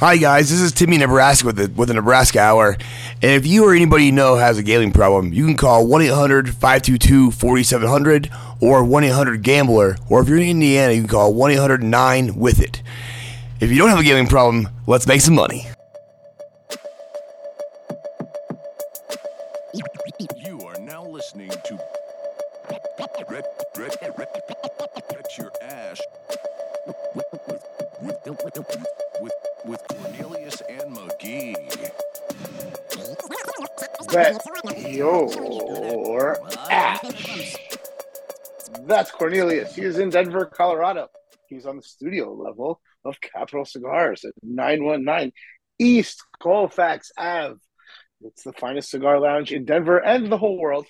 Hi guys, this is Timmy Nebraska with the with the Nebraska Hour. And if you or anybody you know has a gambling problem, you can call 1-800-522-4700 or 1-800-GAMBLER. Or if you're in Indiana, you can call 1-800-9-WITH-IT. If you don't have a gambling problem, let's make some money. You are now listening to Red, Red, Red, Bet your ass. That's Cornelius. He is in Denver, Colorado. He's on the studio level of Capital Cigars at 919 East Colfax Ave. It's the finest cigar lounge in Denver and the whole world.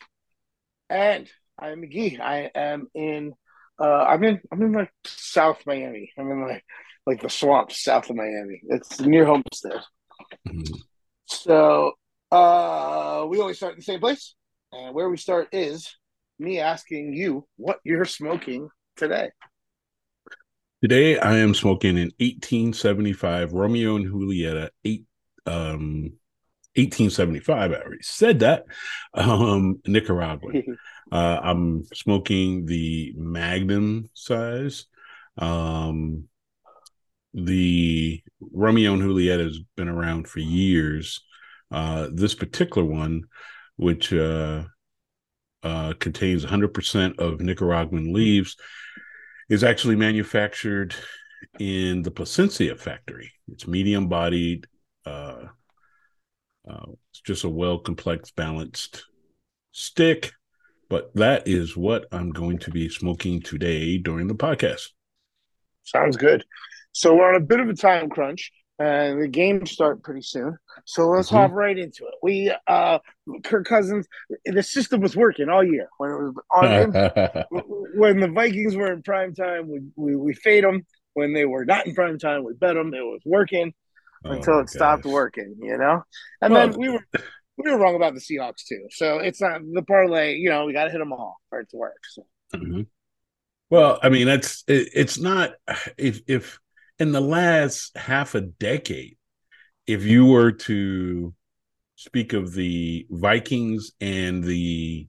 And I am Magee. I am in uh I'm in I'm in like South Miami. I'm in like like the swamps south of Miami. It's near Homestead. So uh we always start in the same place. And where we start is me asking you what you're smoking today. Today I am smoking an 1875 Romeo and Julieta eight um 1875. I already said that. Um Nicaraguan. Uh I'm smoking the Magnum size. Um the Romeo and Juliet has been around for years. Uh this particular one, which uh uh contains 100% of Nicaraguan leaves, is actually manufactured in the Plasencia factory. It's medium bodied. Uh, uh, it's just a well complex, balanced stick. But that is what I'm going to be smoking today during the podcast. Sounds good. So we're on a bit of a time crunch, and the games start pretty soon. So let's Mhm. hop right into it. We, uh, Kirk Cousins, the system was working all year when it was on him. when the Vikings were in prime time, we, we, we fade them. When they were not in prime time, we bet them. It was working Oh until it stopped working, you know? And Well- then we were we were wrong about the Seahawks too. So it's not the parlay, you know, we got to hit them all for it to work. So Mhm. Well, I mean, that's it, it's not if if in the last half a decade, if you were to speak of the Vikings and the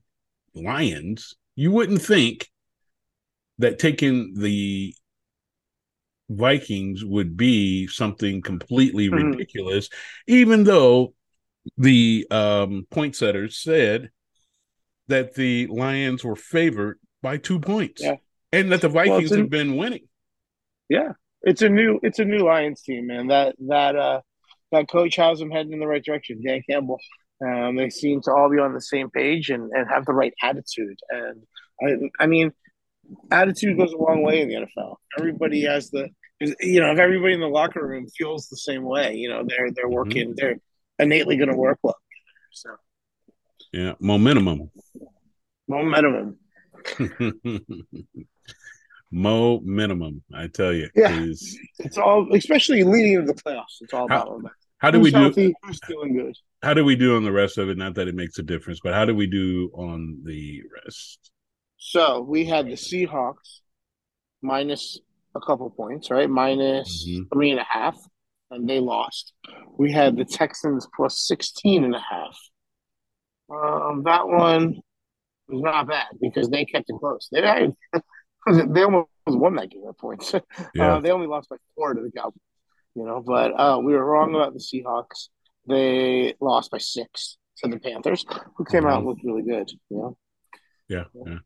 Lions, you wouldn't think that taking the Vikings would be something completely Mhm. ridiculous, even though the um, point setters said that the Lions were favored by two points, Yeah. and that the Well, Vikings in- have been winning. yeah, it's a new it's a new Lions team, man. That that uh that coach has them heading in the right direction. Dan Campbell. Um, they seem to all be on the same page and, and have the right attitude. And I, I mean, attitude goes a long way in the NFL. Everybody has the, you know, if everybody in the locker room feels the same way, you know, they're they're working, they're innately going to work well. So Yeah, momentum. momentum. Mo minimum, I tell you. Yeah. It's all, especially leading into the playoffs. It's all How- about momentum. How do we do? Who's feeling good? How do we do on the rest of it? Not that it makes a difference, but how do we do on the rest? So we had the Seahawks minus a couple points, right? Minus Mhm. three and a half, and they lost. We had the Texans plus 16 and a half. Um, that one was not bad because they kept it close. They they almost won that game at points. Yeah, Uh, they only lost by four to the Cowboys, you know. But uh, we were wrong about the Seahawks. They lost by six to the Panthers, who came out and looked really good. You know, yeah, yeah.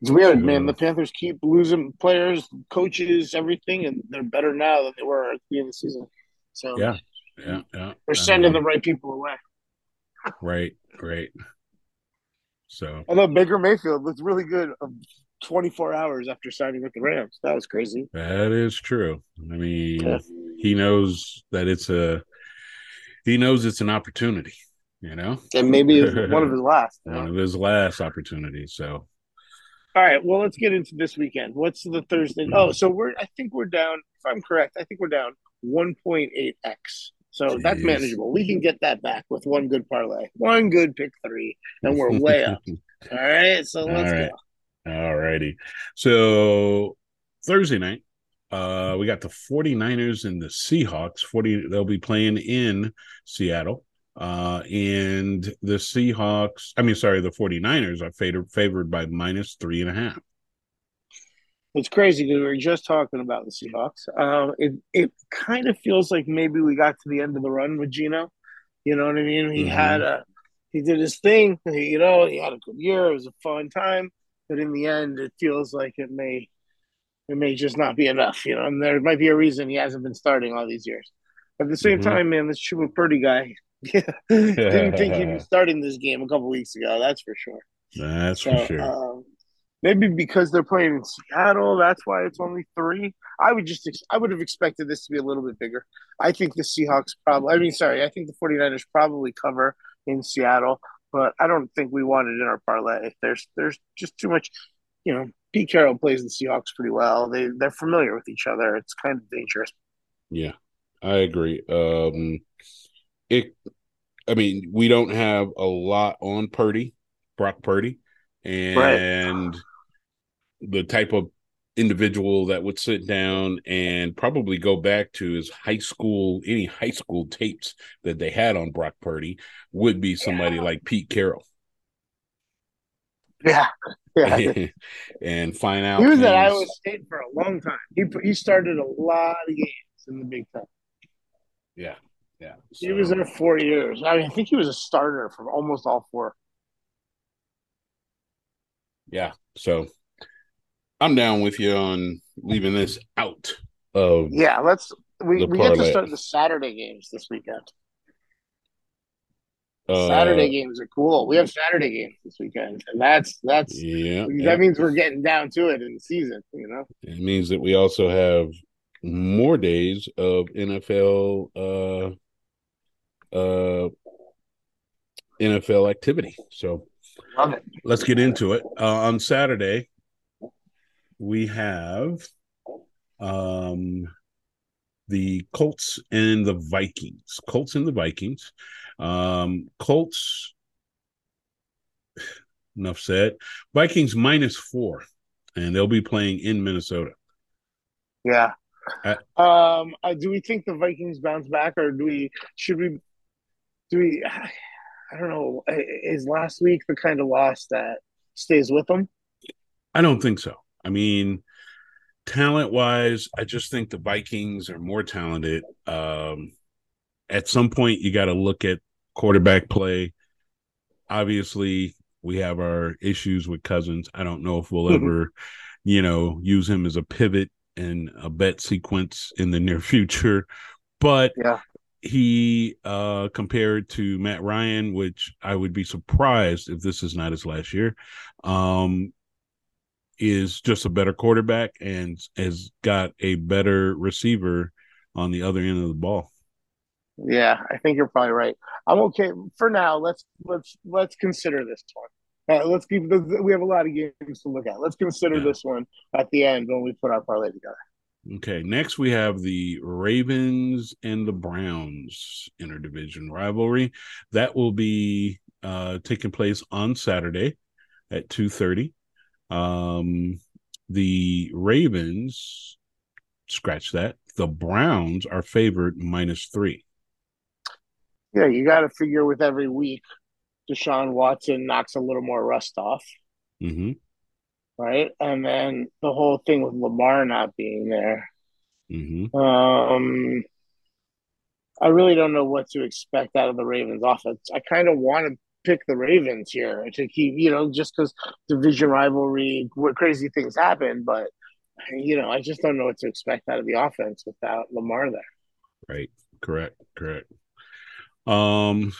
it's weird, So- man. The Panthers keep losing players, coaches, everything, and they're better now than they were at the end of the season. So Yeah, yeah, yeah. they're sending the right people away. right, right. So Although Baker Mayfield looked really good um, 24 hours after signing with the Rams. That was crazy. that is true. I mean, Yeah. he knows that it's a he knows it's an opportunity. You know, And maybe it's one of his last. you know? one of his last opportunities. So All right, well, let's get into this weekend. What's the Thursday? Oh, so we're I think we're down. If I'm correct, I think we're down 1.8x. So that's manageable. We can get that back with one good parlay, one good pick three, and we're way up. All right, so let's right. go. All righty. So Thursday night, uh, we got the 49ers and the Seahawks. 40 they'll be playing in Seattle. Uh, and the Seahawks, I mean, sorry, the 49ers are favored favored by minus three and a half. It's crazy because we were just talking about the Seahawks. Um, it it kind of feels like maybe we got to the end of the run with Gino. You know what I mean? He Mhm. had a he did his thing. You know, he had a good year. It was a fun time, but in the end, it feels like it may it may just not be enough. You know, and there might be a reason he hasn't been starting all these years. At the same Mhm. time, man, this Chuba Purdy guy didn't think he'd be starting this game a couple weeks ago. That's for sure. That's So, for sure. um, maybe because they're playing in Seattle, that's why it's only three. I would just, I would have expected this to be a little bit bigger. I think the Seahawks probably, I mean, sorry, I think the 49ers probably cover in Seattle, but I don't think we want it in our parlay. There's, there's just too much, you know, Pete Carroll plays the Seahawks pretty well. They, they're familiar with each other. It's kind of dangerous. Yeah, I agree. Um, it, I mean, we don't have a lot on Purdy, Brock Purdy, and the type of individual that would sit down and probably go back to his high school, any high school tapes that they had on Brock Purdy would be somebody like Pete Carroll, Yeah. Yeah. and find out He was at Iowa State for a long time. He, he started a lot of games in the Big Ten. Yeah, yeah. He was there four years. I mean, I think he was a starter for almost all four. Yeah. So I'm down with you on leaving this out of Yeah, let's. We, we get to start the Saturday games this weekend. uh, Saturday games are cool. We have Saturday games this weekend, and that's that's Yeah, that yeah. means we're getting down to it in the season. You know, It means that we also have more days of NFL uh uh NFL activity. So love it. let's get into it. Uh, on Saturday, we have um the Colts and the Vikings. Colts and the Vikings. Um Colts enough said. Vikings minus 4 and they'll be playing in Minnesota. Yeah. Um. Uh, do we think the Vikings bounce back, or do we? Should we? Do we? I don't know. Is last week the kind of loss that stays with them? I don't think so. I mean, talent wise, I just think the Vikings are more talented. Um, at some point, you got to look at quarterback play. Obviously, we have our issues with Cousins. I don't know if we'll Mhm. ever, you know, use him as a pivot in a bet sequence in the near future. But Yeah. he uh compared to Matt Ryan, which I would be surprised if this is not his last year. Um is just a better quarterback and has got a better receiver on the other end of the ball. Yeah, I think you're probably right. I'm okay for now. Let's let's let's consider this one. Uh, let's keep. We have a lot of games to look at. Let's consider Yeah. this one at the end when we put our parlay together. Okay, next we have the Ravens and the Browns interdivision rivalry. That will be uh taking place on Saturday at 2:30. Um the Ravens scratch that. The Browns are favored minus 3. Yeah, you got to figure with every week, Deshaun Watson knocks a little more rust off, Mhm. right? And then the whole thing with Lamar not being there. Mhm. Um, I really don't know what to expect out of the Ravens offense. I kind of want to pick the Ravens here to keep, you know, just because division rivalry, where crazy things happen. But you know, I just don't know what to expect out of the offense without Lamar there. Right. Correct. Correct. Um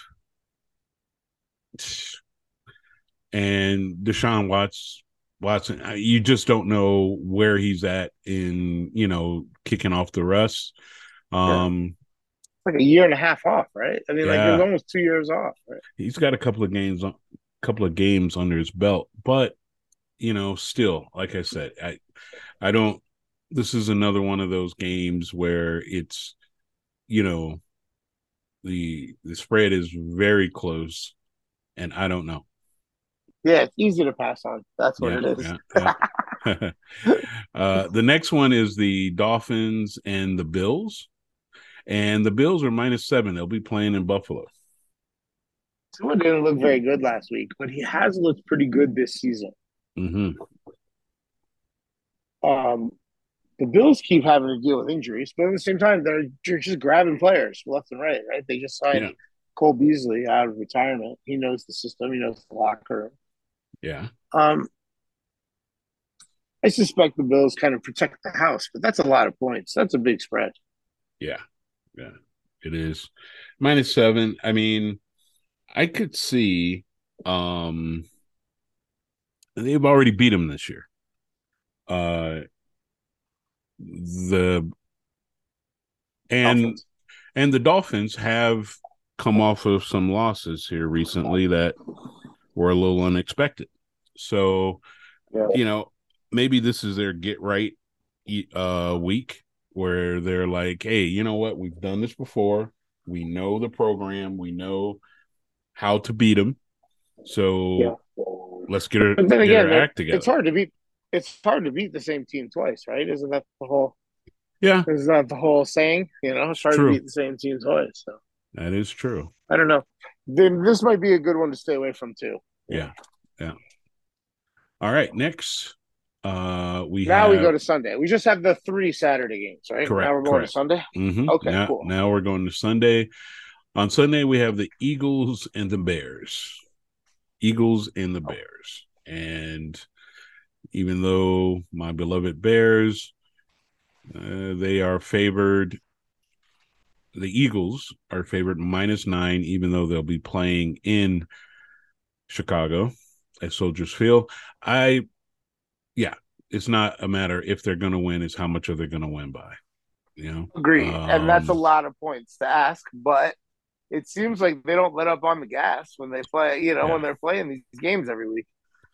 and Deshaun Watts Watson, uh, you just don't know where he's at in, you know, kicking off the rust. Um It's like a year and a half off, right? I mean, like Yeah. it was almost two years off. Right? he's got a couple of games on a couple of games under his belt, but you know, still, like I said, I I don't this is another one of those games where it's you know the the spread is very close and I don't know. Yeah, it's easy to pass on. That's what Yeah, it is. yeah, yeah. Uh, the next one is the Dolphins and the Bills, and the Bills are minus seven. They'll be playing in Buffalo. Tua didn't look very good last week, but he has looked pretty good this season. hmm Um, the Bills keep having to deal with injuries, but at the same time, they're, they're just grabbing players left and right. Right? They just signed Yeah. Cole Beasley out of retirement. He knows the system. He knows the locker room. Yeah, Um, I suspect the Bills kind of protect the house, but that's a lot of points. That's a big spread. yeah, yeah. It is minus seven. I mean, I could see. Um, they've already beat them this year. Uh, the and Dolphins. and the Dolphins have come off of some losses here recently that were a little unexpected. So, Yeah. you know, maybe this is their get right uh week where they're like, "Hey, you know what? We've done this before. We know the program. We know how to beat them. So Yeah. let's get our, But then get again, they're- act together." it's hard to beat. It's hard to beat the same team twice, right? Isn't that the whole? Yeah, Isn't that the whole saying? You know, it's hard True. to beat the same team twice. So that is true. I don't know. Then this might be a good one to stay away from too. Yeah. Yeah. All right, next uh we now we go to Sunday. We just have the three Saturday games, right? Correct, Now we're going correct. to Sunday. Mhm. Okay, now, cool. Now we're going to Sunday. On Sunday, we have the Eagles and the Bears. Eagles and the Bears. And even though my beloved Bears, uh, they are favored. The Eagles are favored minus nine, even though they'll be playing in Chicago at Soldiers Field. I, yeah, it's not a matter if they're going to win; it's how much are they going to win by. You know, Agreed. and that's a Um, lot of points to ask, but it seems like they don't let up on the gas when they play, you know, Yeah. when they're playing these games every week.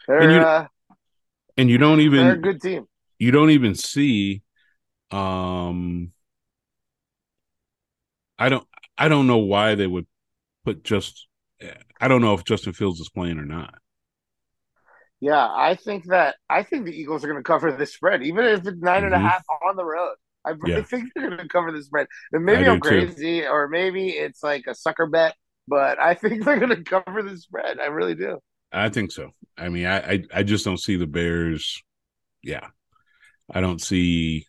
They're, And you- uh, and you don't even they're a good team. you don't even see um I don't I don't know why they would put just I don't know if Justin Fields is playing or not. Yeah, I think that I think the Eagles are going to cover this spread, even if it's nine and a Mhm. half on the road. I, I Yeah. think they're going to cover the spread. And maybe I I'm do too. crazy, or maybe it's like a sucker bet, but I think they're going to cover the spread. I really do. I think so. I mean, I, I I just don't see the Bears. Yeah, I don't see.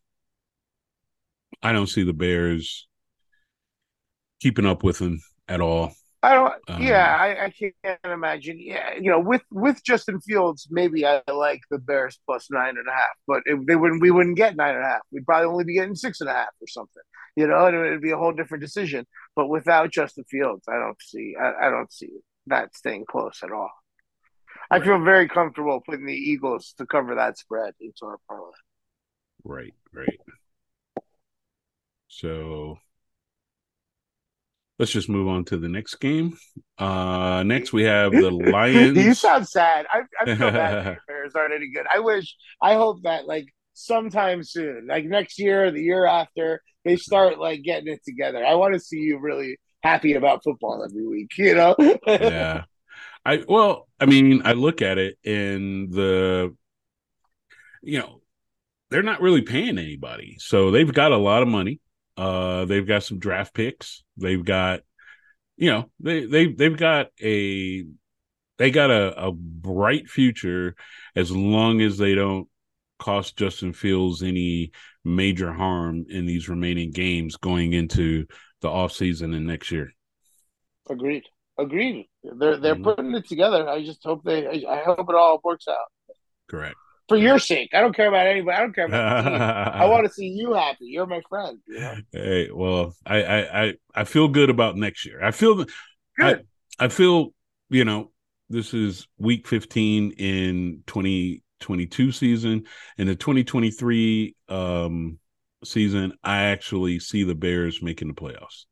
I don't see the Bears keeping up with them at all. I don't. Um, yeah, I, I can't imagine. Yeah, you know, with with Justin Fields, maybe I like the Bears plus nine and a half, but if they wouldn't, we wouldn't get nine and a half. We'd probably only be getting six and a half or something. You know, and it'd be a whole different decision. But without Justin Fields, I don't see. I, I don't see that staying close at all. I feel very comfortable putting the Eagles to cover that spread into our parlay. Right, right. So let's just move on to the next game. Uh next we have the Lions. you sound sad. I, I feel bad. the Bears aren't any good. I wish. I hope that like sometime soon, like next year or the year after, they start like getting it together. I want to see you really happy about football every week. You know? yeah. I well, I mean, I look at it and the you know, they're not really paying anybody. So they've got a lot of money. Uh they've got some draft picks. They've got you know, they they they've got a they got a, a bright future as long as they don't cost Justin Fields any major harm in these remaining games going into the offseason and next year. Agreed. Agreed. They're they're Mhm. putting it together. I just hope they. I, I hope it all works out Correct. For your sake. I don't care about anybody. I don't care about. I want to see you happy. You're my friend. You know? Hey, well, I, I, I, I feel good about next year. I feel, Good. I, I feel, you know, this is week 15 in 2022 season. In the 2023 um, season, I actually see the Bears making the playoffs.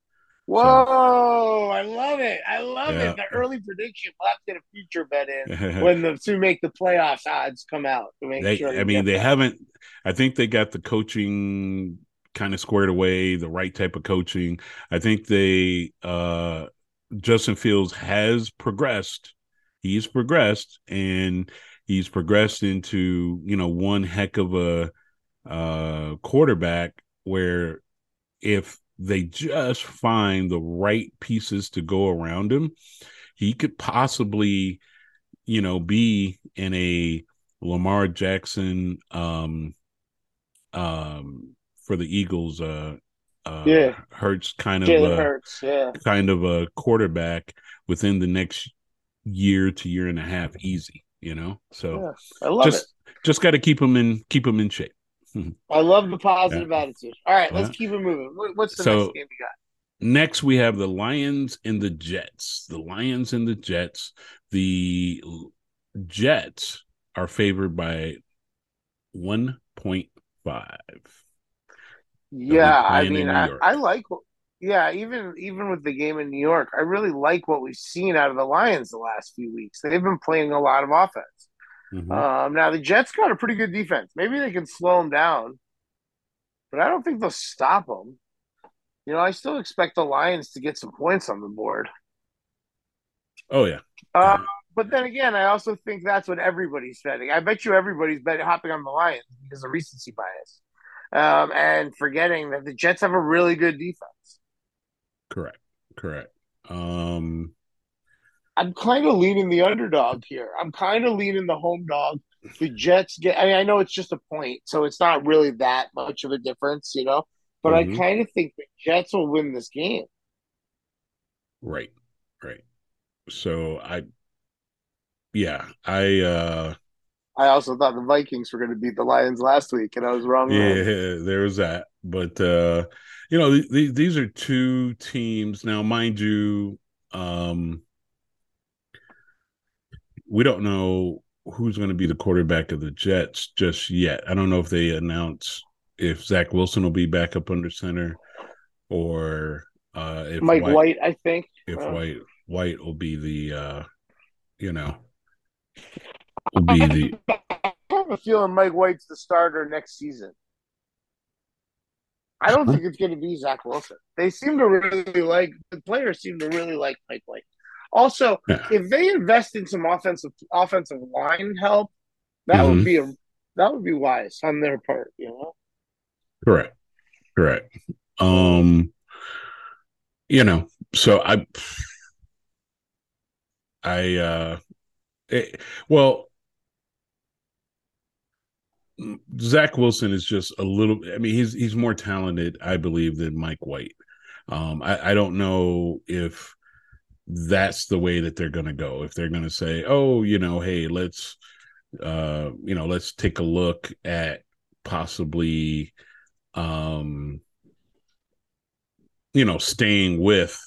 Whoa! I love it. I love Yeah. it. The early prediction. We'll have to get a future bet in when the to make the playoffs odds come out. To make they, sure I mean, they that. haven't, I think they got the coaching kind of squared away, the right type of coaching. I think they, uh, Justin Fields has progressed. He's progressed and he's progressed into, you know, one heck of a uh, quarterback where if they just find the right pieces to go around him, he could possibly, you know, be in a Lamar Jackson um um for the Eagles uh uh Yeah. Hurts kind of Jalen Hurts, yeah. kind of a quarterback within the next year to year and a half easy, you know? So yeah. I love just it. just got to keep him in keep him in shape. I love the positive attitude. All right, let's Yeah. keep it moving. What's the So- next game we got? Next, we have the Lions and the Jets. The Lions and the Jets. The Jets are favored by 1.5. Yeah, I mean, I, I like. Yeah, even even with the game in New York, I really like what we've seen out of the Lions the last few weeks. They've been playing a lot of offense. Mhm. Um, now the Jets got a pretty good defense. Maybe they can slow them down, but I don't think they'll stop them. You know, I still expect the Lions to get some points on the board. oh, yeah. Uh, but then again, I also think that's what everybody's betting. I bet you everybody's betting hopping on the Lions because of recency bias, um, and forgetting that the Jets have a really good defense. Correct. Correct. Um, I'm kind of leaning the underdog here. I'm kind of leaning the home dog. The Jets get. I mean, I know it's just a point, so it's not really that much of a difference, you know. But Mhm. I kind of think the Jets will win this game. right. Right. So I, yeah, I, uh, I also thought the Vikings were going to beat the Lions last week, and I was wrong. yeah, there. there was that. But, uh, you know, th- th- these are two teams. Now, mind you, um, we don't know who's going to be the quarterback of the Jets just yet. I don't know if they announce if Zach Wilson will be back up under center or uh, if Mike White, White, I think. if uh, White White will be the uh, you know will be the I have a feeling Mike White's the starter next season. I don't think it's going to be Zach Wilson. They seem to really like the players seem to really like Mike White. Also, Yeah. if they invest in some offensive offensive line help, that Mhm. would be a that would be wise on their part. You know, correct correct. Um, you know, so I I uh, it, well. Zach Wilson is just a little. I mean, he's he's more talented, I believe, than Mike White. Um, I, I don't know if that's the way that they're going to go. If they're going to say, "Oh, you know, hey, let's, uh, you know, let's take a look at possibly, um, you know, staying with,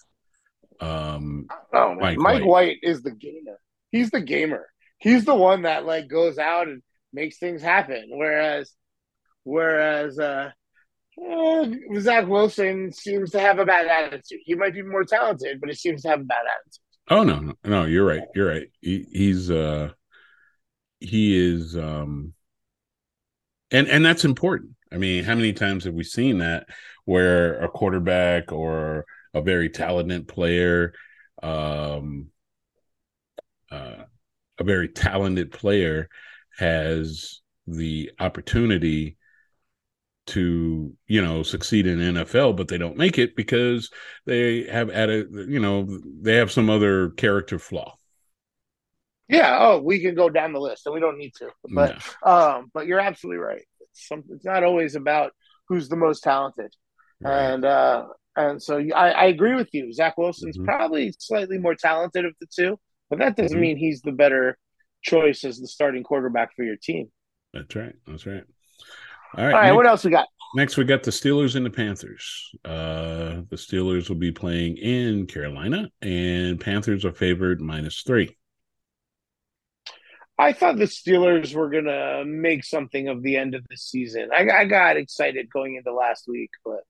um, oh, Mike Mike, White. White. is the gamer. He's the gamer. He's the one that like goes out and makes things happen. Whereas, whereas uh, uh, Zach Wilson seems to have a bad attitude. He might be more talented, but he seems to have a bad attitude. Oh no, no, no, you're right. You're right. He, he's uh he is um and and that's important. I mean, how many times have we seen that where a quarterback or a very talented player um uh a very talented player has the opportunity to you know succeed in NFL, but they don't make it because they have added you know they have some other character flaw. Yeah. Oh, we can go down the list, and we don't need to. But um, but you're absolutely right. It's, some, it's not always about who's the most talented, Right. and uh, and so I, I agree with you. Zach Wilson's Mhm. probably slightly more talented of the two, but that doesn't Mhm. mean he's the better choice as the starting quarterback for your team. That's right. That's right. All right. All right, next, what else we got? next we got the Steelers and the Panthers. Uh the Steelers will be playing in Carolina and Panthers are favored minus three. I thought the Steelers were gonna make something of the end of the season. I, I got excited going into last week, but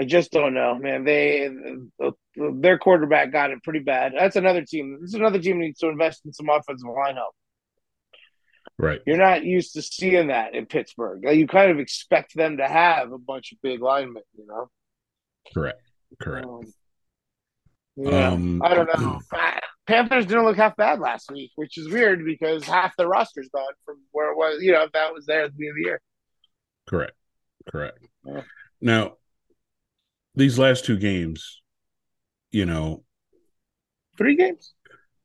I just don't know, man. They their quarterback got it pretty bad. That's another team. This is another team that needs to invest in some offensive line help. Right. You're not used to seeing that in Pittsburgh. You kind of expect them to have a bunch of big linemen, you know. Correct. Correct. Um, yeah, Um, I don't know. Panthers didn't look half bad last week, which is weird because half the roster's gone from where it was. You know, that was there at the beginning of the year. Correct. Correct. Yeah. Now, these last two games, you know, Three games.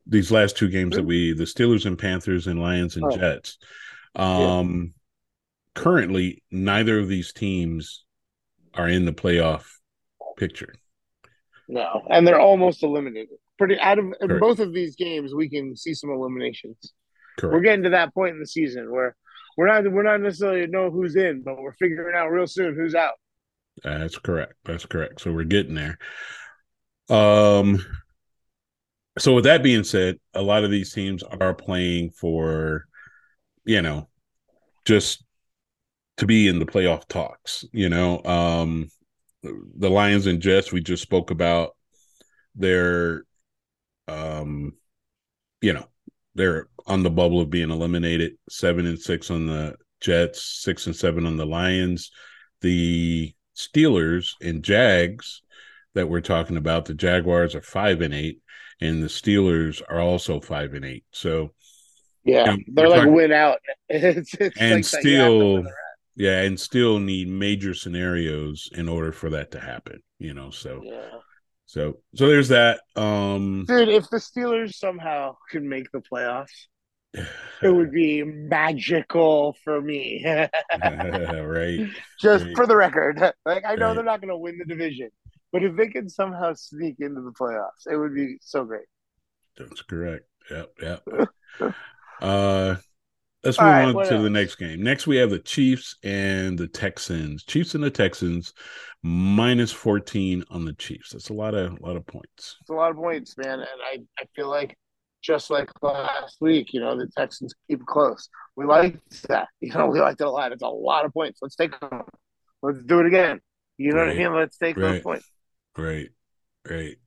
These last two games that we the Steelers and Panthers and Lions and Oh. Jets. Um currently neither of these teams are in the playoff picture. No, and they're almost eliminated. Pretty out of in Correct. both of these games, we can see some eliminations. We're getting to that point in the season where we're not we're not necessarily know who's in, but we're figuring out real soon who's out. That's correct. That's correct. So we're getting there. Um so with that being said, a lot of these teams are playing for you know just to be in the playoff talks, you know. Um the Lions and Jets we just spoke about they're um you know, they're on the bubble of being eliminated, 7 and 6 on the Jets, 6 and 7 on the Lions. The Steelers and Jags that we're talking about, the Jaguars are 5 and 8 and the Steelers are also 5 and 8. So Yeah, Yeah, they're like talking- win out. It's, it's and like that. You have to still yeah, and still need major scenarios in order for that to happen, you know. So. Yeah. so so there's that. Um Dude, if the Steelers somehow could make the playoffs, it would be magical for me. right. Just Right. for the record, like I know Right. they're not going to win the division, but if they can somehow sneak into the playoffs, it would be so great. That's correct. Yep, yep. uh let's All move right, on to the next game. Next we have the Chiefs and the Texans. Chiefs and the Texans minus 14 on the Chiefs. That's a lot of a lot of points. It's a lot of points, man, and I, I feel like just like last week, you know, the Texans keep close. We liked that, you know, we liked it a lot. It's a lot of points. Let's take them. Let's do it again. You know what I mean? Let's take those points. Right. Right.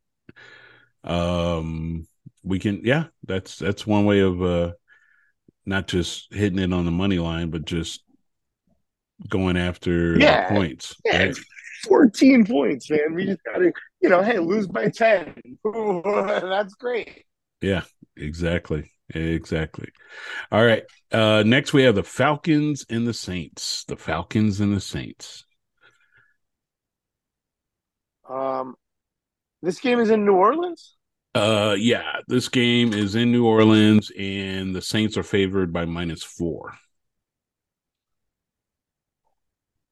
Um we can yeah, that's that's one way of uh not just hitting it on the money line, but just going after Yeah. points. Yeah, right? 14 points, man. We just got to, you know, hey, lose by 10. That's great. Yeah, exactly. Exactly. All right. Uh next we have the Falcons and the Saints. The Falcons and the Saints. Um, this game is in New Orleans. Uh yeah, this game is in New Orleans and the Saints are favored by minus 4.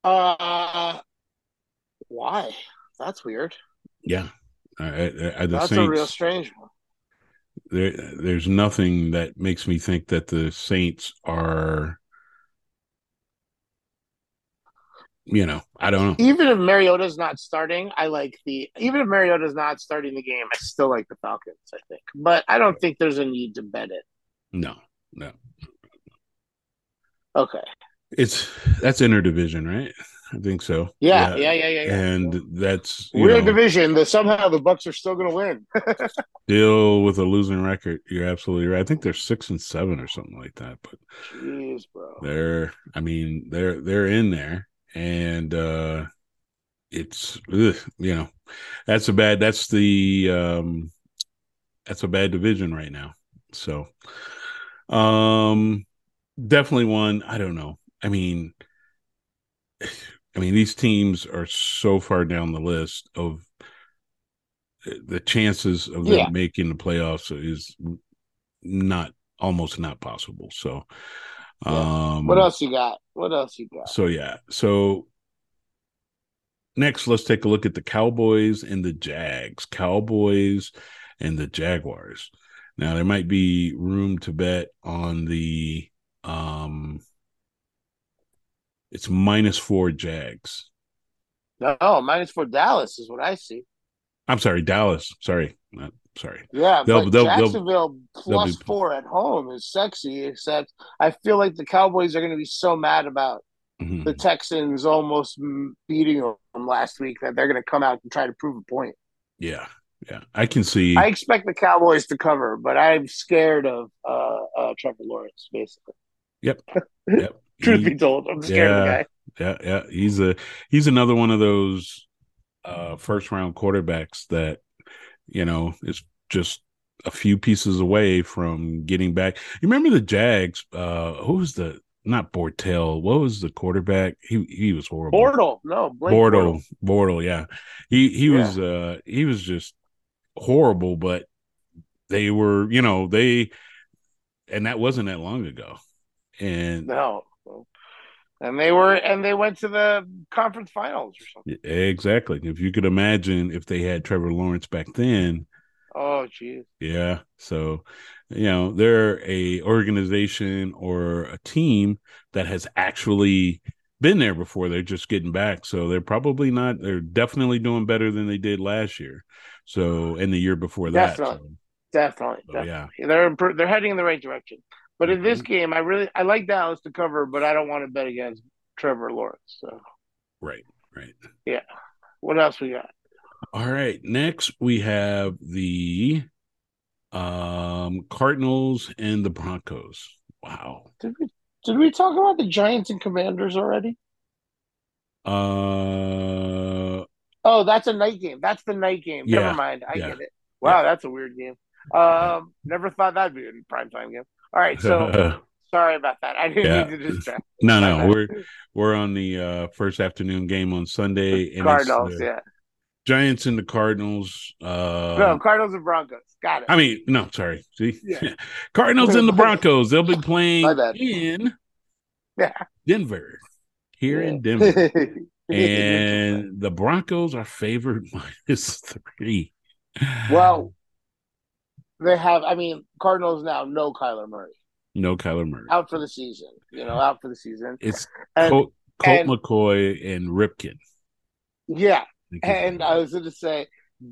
Uh, why? That's weird. Yeah. Uh, uh, the That's Saints, a real strange one. there, there's nothing that makes me think that the Saints are you know, I don't know. Even if Mariota's not starting, I like the. Even if Mariota's not starting the game, I still like the Falcons. I think, but I don't think there's a need to bet it. No. No. Okay. It's that's interdivision, right? I think so. Yeah. Yeah. Yeah. Yeah. yeah. And that's Weird know, division. The somehow the Bucs are still going to win. still with a losing record. You're absolutely right. I think they're six and seven or something like that. But Jeez, bro. they're I mean, they're they're in there and uh it's ugh, you know, that's a bad that's the um that's a bad division right now. So um definitely one, I don't know. I mean I mean these teams are so far down the list of the chances of them Yeah. making the playoffs is not almost not possible. So um What else you got? What else you got? so yeah. So next let's take a look at the Cowboys and the Jags. Cowboys and the Jaguars. Now there might be room to bet on the um it's minus 4 Jags. No, minus four Dallas is what I see. I'm sorry, Dallas. Sorry. Not, sorry. Yeah, They'll- but they'll- they'll- Jacksonville plus be- four at home is sexy. Except I feel like the Cowboys are going to be so mad about Mhm. the Texans almost beating them last week that they're going to come out and try to prove a point. Yeah. Yeah. I can see I expect the Cowboys to cover, but I'm scared of uh, uh, Trevor Lawrence. Basically, Yep. Yep. truth He- be told, I'm scared of the guy. yeah, yeah. He's a he's another one of those uh first round quarterbacks that you know is just a few pieces away from getting back. You remember the Jags? Uh who was the not Bortel. What was the quarterback? He he was horrible. Bortle, no, Blake Bortle, Bortle, yeah. He he Yeah. was uh he was just horrible, but they were, you know, they and that wasn't that long ago. And No, and they were, and they went to the conference finals or something. exactly. If you could imagine if they had Trevor Lawrence back then, Oh, geez. yeah. So, you know, they're a organization or a team that has actually been there before. They're just getting back. So they're probably not they're definitely doing better than they did last year. So and the year before that. Definitely. So, Definitely, so, definitely. yeah. They're they're heading in the right direction. But in this Mhm. game, I really I like Dallas to cover, but I don't want to bet against Trevor Lawrence. So Right, right. Yeah. What else we got? All right. Next we have the um Cardinals and the Broncos. Wow. Did we did we talk about the Giants and Commanders already? Uh Oh, that's a night game. That's the night game. Yeah, Never mind. I yeah. get it. Wow, that's a weird game. Um, never thought that'd be a primetime game. All right, so sorry about that. I didn't Yeah. mean to distract. no, no, we're we're on the uh first afternoon game on Sunday and Cardinals, the yeah. Giants and the Cardinals. Uh no, Cardinals and Broncos. Got it. I mean, no, sorry. See, Yeah. Cardinals and the Broncos. They'll be playing in Yeah. Denver, here in Denver, and the Broncos are favored minus three. well, they have. I mean, Cardinals now no Kyler Murray no Kyler Murray. out for the season. You know, out for the season. It's And Colt, Colt and- McCoy and Ripken. yeah, I think is and I was going to say,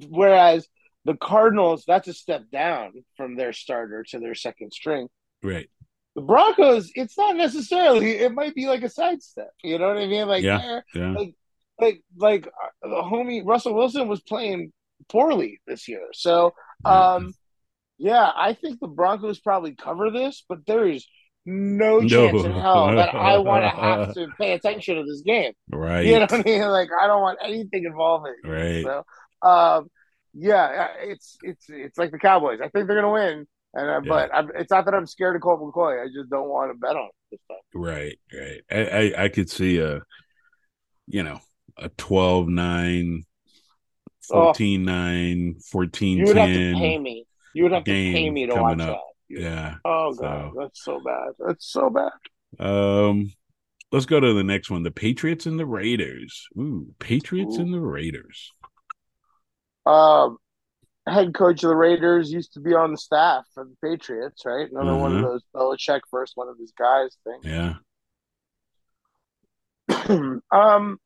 whereas the Cardinals, that's a step down from their starter to their second string. right. The Broncos, it's not necessarily. It might be like a sidestep. You know what I mean? Like, Yeah. eh, Yeah. like, like, like uh, the homie Russell Wilson was playing poorly this year. So, um, yeah, I think the Broncos probably cover this, but there is no No. chance in hell that I want to have to pay attention to this game. right. You know what I mean? Like, I don't want anything involving. Right. So, um, yeah, it's it's it's like the Cowboys. I think they're gonna win, and uh, Yeah. but I'm, it's not that I'm scared of Colt McCoy. I just don't want to bet on it. Right, right. I, I, I could see a, you know, a 12 9, 14 9, 14 You would have to pay me. You would have to pay me to watch up. that. Yeah. Oh god, So- that's so bad. That's so bad. Um, let's go to the next one the Patriots and the Raiders. Ooh, Patriots Ooh. and the Raiders. Um, head coach of the Raiders used to be on the staff for the Patriots, right? Another one of Mhm. those Belichick first one of his guys thing. Yeah. um,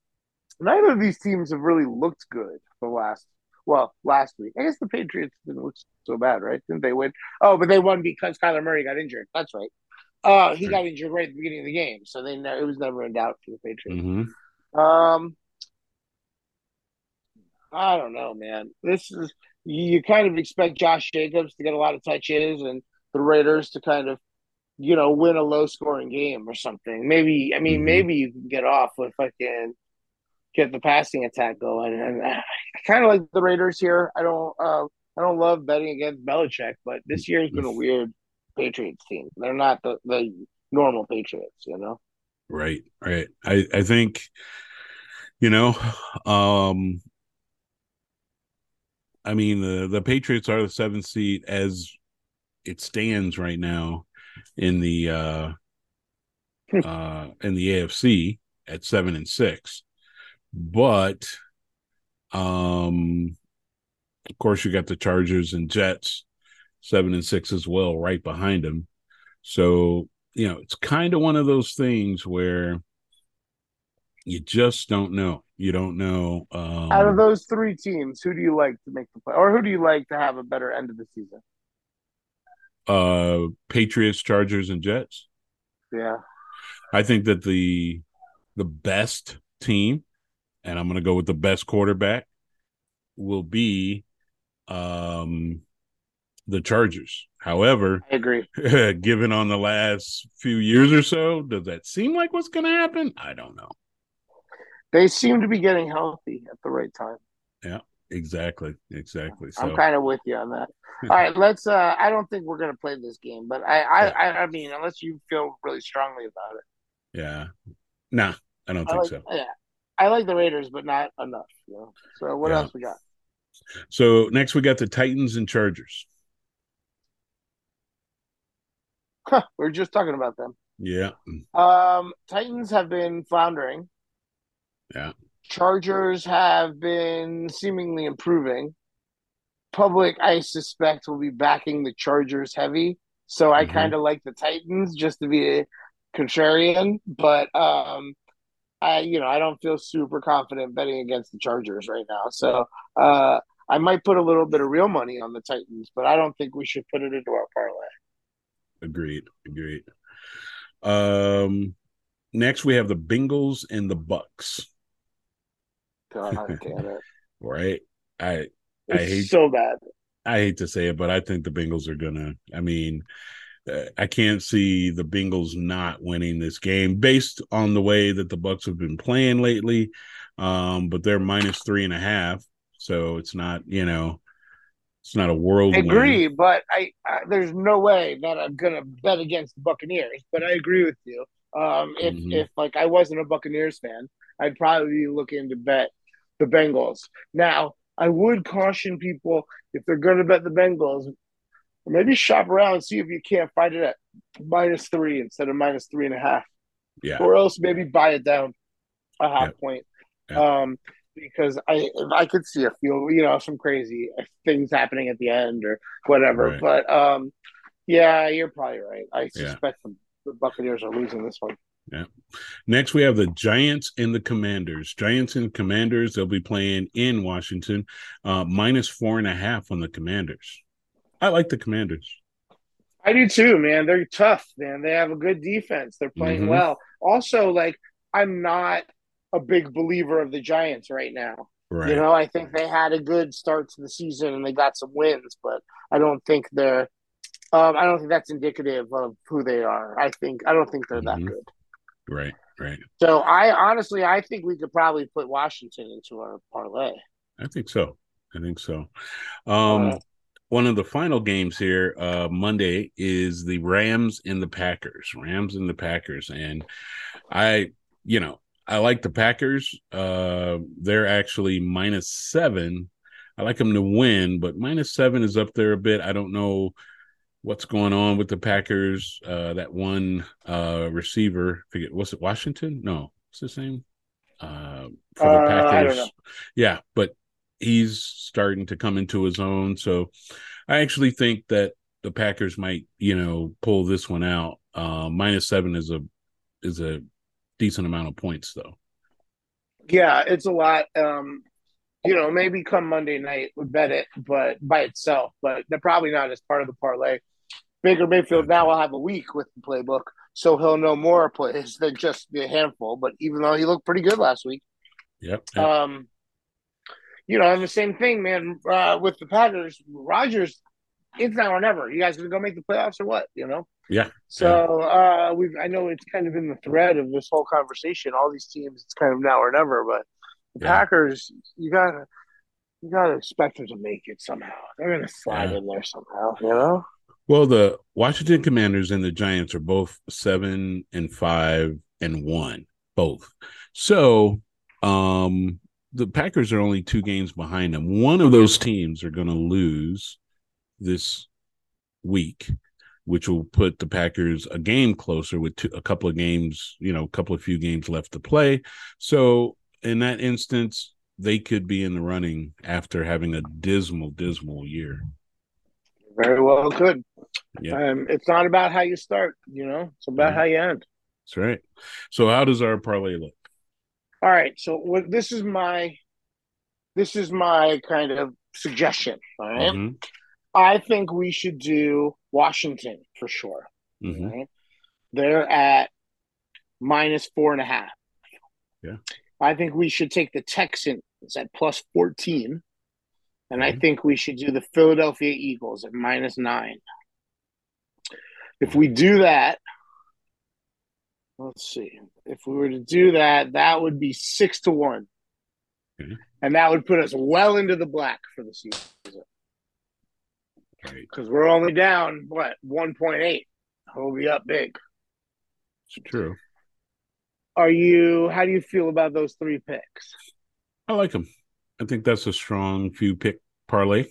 neither of these teams have really looked good the last. Well, last week, I guess the Patriots didn't look so bad, right? Didn't they win? Oh, but they won because Kyler Murray got injured. That's right. Uh, he got injured right at the beginning of the game, so they ne- it was never in doubt for the Patriots. hmm Um, I don't know, man. This is you, kind of expect Josh Jacobs to get a lot of touches and the Raiders to kind of, you know, win a low scoring game or something. Maybe I mean Mhm. maybe you can get off with can get the passing attack going. And I kind of like the Raiders here. I don't uh, I don't love betting against Belichick, but this year has been a weird Patriots team. They're not the, the normal Patriots, you know. Right, right. I, I think, you know, um, I mean, the, the Patriots are the seventh seed as it stands right now in the, uh, uh, in the AFC at seven and six. But, um, of course, you got the Chargers and Jets, seven and six as well, right behind them. So, you know, it's kind of one of those things where you just don't know. You don't know. Um, Out of those three teams, who do you like to make the play, or who do you like to have a better end of the season? uh, Patriots, Chargers, and Jets. Yeah, I think that the the best team, and I'm going to go with the best quarterback, will be um, the Chargers. However, I agree. given on the last few years or so, does that seem like what's going to happen? I don't know. They seem to be getting healthy at the right time. Yeah, exactly. Exactly. So I'm kind of with you on that. All right, let's. uh I don't think we're gonna play this game, but I, I, I, I mean, unless you feel really strongly about it. Yeah. Nah, I don't I think like, so. yeah, I like the Raiders, but not enough. You know? So what Yeah. else we got? So next we got the Titans and Chargers. Huh, we are just talking about them. Yeah. Um, Titans have been floundering. Yeah. Chargers have been seemingly improving. Public, I suspect, will be backing the Chargers heavy. So I Mhm. kind of like the Titans just to be a contrarian, but um, I you know I don't feel super confident betting against the Chargers right now. So uh, I might put a little bit of real money on the Titans, but I don't think we should put it into our parlay. Agreed. Agreed. Um next we have the Bengals and the Bucs. God damn it! Right. I I hate so bad. I hate to say it, but I think the Bengals are gonna. I mean, I can't see the Bengals not winning this game based on the way that the Bucs have been playing lately. Um, but they're minus three and a half, so it's not you know, it's not a world. I win. agree, but I, I there's no way that I'm gonna bet against the Buccaneers. But I agree with you. Um, if Mhm. if like I wasn't a Buccaneers fan, I'd probably be looking to bet the Bengals. Now, I would caution people if they're gonna bet the Bengals, maybe shop around and see if you can't find it at minus three instead of minus three and a half, Yeah, or else maybe buy it down a half Yep. point. Yep. Um, because I I could see a few you know some crazy things happening at the end or whatever. Right. But um, yeah, you're probably right. I suspect the, the Buccaneers are losing this one. Yeah. Next, we have the Giants and the Commanders. Giants and Commanders. They'll be playing in Washington, uh, minus four and a half on the Commanders. I like the Commanders. I do too, man. They're tough, man. They have a good defense. They're playing Mhm. well. Also, like I'm not a big believer of the Giants right now. Right. You know, I think they had a good start to the season and they got some wins, but I don't think they're. Um, I don't think that's indicative of who they are. I think I don't think they're that Mhm. good. right. Right. So I honestly, I think we could probably put Washington into our parlay. I think so. I think so. Um, one of the final games here, uh, Monday, is the Rams and the Packers. Rams and the Packers, and I, you know, I like the Packers. Uh, they're actually minus seven. I like them to win, but minus seven is up there a bit. I don't know what's going on with the Packers. Uh, that one uh, receiver, forget what's it, Washington? No, what's his name? Uh, for the Uh, Packers. Yeah, but he's starting to come into his own. So I actually think that the Packers might, you know, pull this one out. Uh, minus seven is a is a decent amount of points, though. Yeah, it's a lot. Um, you know, maybe come Monday night we bet it, but by itself, but they're probably not as part of the parlay. Baker Mayfield now will have a week with the playbook, so he'll know more plays than just a handful. But even though he looked pretty good last week, Yep. yep. um, you know, and the same thing, man, uh, with the Packers, Rodgers, it's now or never. You guys gonna go make the playoffs or what? You know. yeah. So uh, we've I know it's kind of in the thread of this whole conversation. All these teams, it's kind of now or never. But the Yeah. Packers, you gotta you gotta expect them to make it somehow. They're gonna slide Yeah. in there somehow. You know. Well, the Washington Commanders and the Giants are both seven and five and one, both. So, um, the Packers are only two games behind them. One of those teams are going to lose this week, which will put the Packers a game closer with two, a couple of games, you know, a couple of few games left to play. So, in that instance, they could be in the running after having a dismal, dismal year. Very well could. Yeah. Um, it's not about how you start. You know, it's about Mhm. how you end. That's right. So, how does our parlay look? All right. So what this is my this is my kind of suggestion. All right? Mhm, I think we should do Washington for sure. mhm. Right? They're at minus four and a half. Yeah. I think we should take the Texans at plus 14. And I Mhm. think we should do the Philadelphia Eagles at minus nine. If we do that, let's see. If we were to do that, that would be six to one. Okay. And that would put us well into the black for the season because we're only down, what, 1.8. We'll be up big. It's true. Are you? How do you feel about those three picks? I like them. I think that's a strong few pick parlay.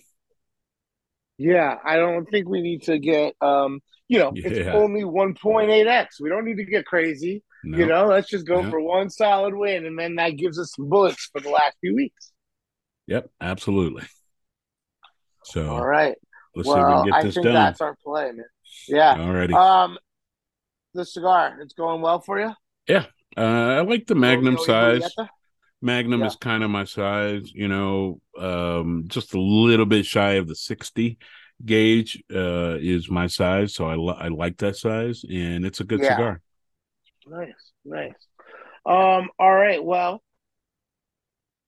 Yeah, I don't think we need to get. um You know, it's only one point eight x. We don't need to get crazy. No. You know, let's just go for one solid win, and then that gives us some bullets for the last few weeks. Yep, absolutely. So All right. let's see if we well, can get I this think done. that's our play, man. Yeah. Alrighty. Um, the cigar, it's going well for you. Yeah, uh, I like the Magnum size. Magnum Yeah. is kind of my size, you know, um, just a little bit shy of the 60 gauge uh, is my size. So I, li- I like that size and it's a good Yeah. cigar. Nice, nice. Um, all right. Well,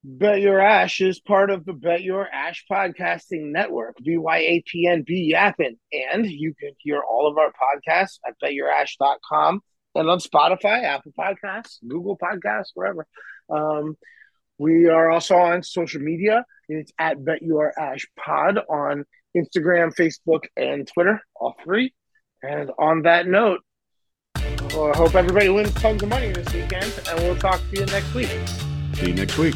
Bet Your Ash is part of the Bet Your Ash podcasting network, BYAPNB Yappin. And you can hear all of our podcasts at betyourash.com and on Spotify, Apple Podcasts, Google Podcasts, wherever. Um, we are also on social media. It's at Bet Your Ash Pod on Instagram, Facebook, and Twitter, all three. And on that note, well, I hope everybody wins tons of money this weekend, and we'll talk to you next week. See you next week.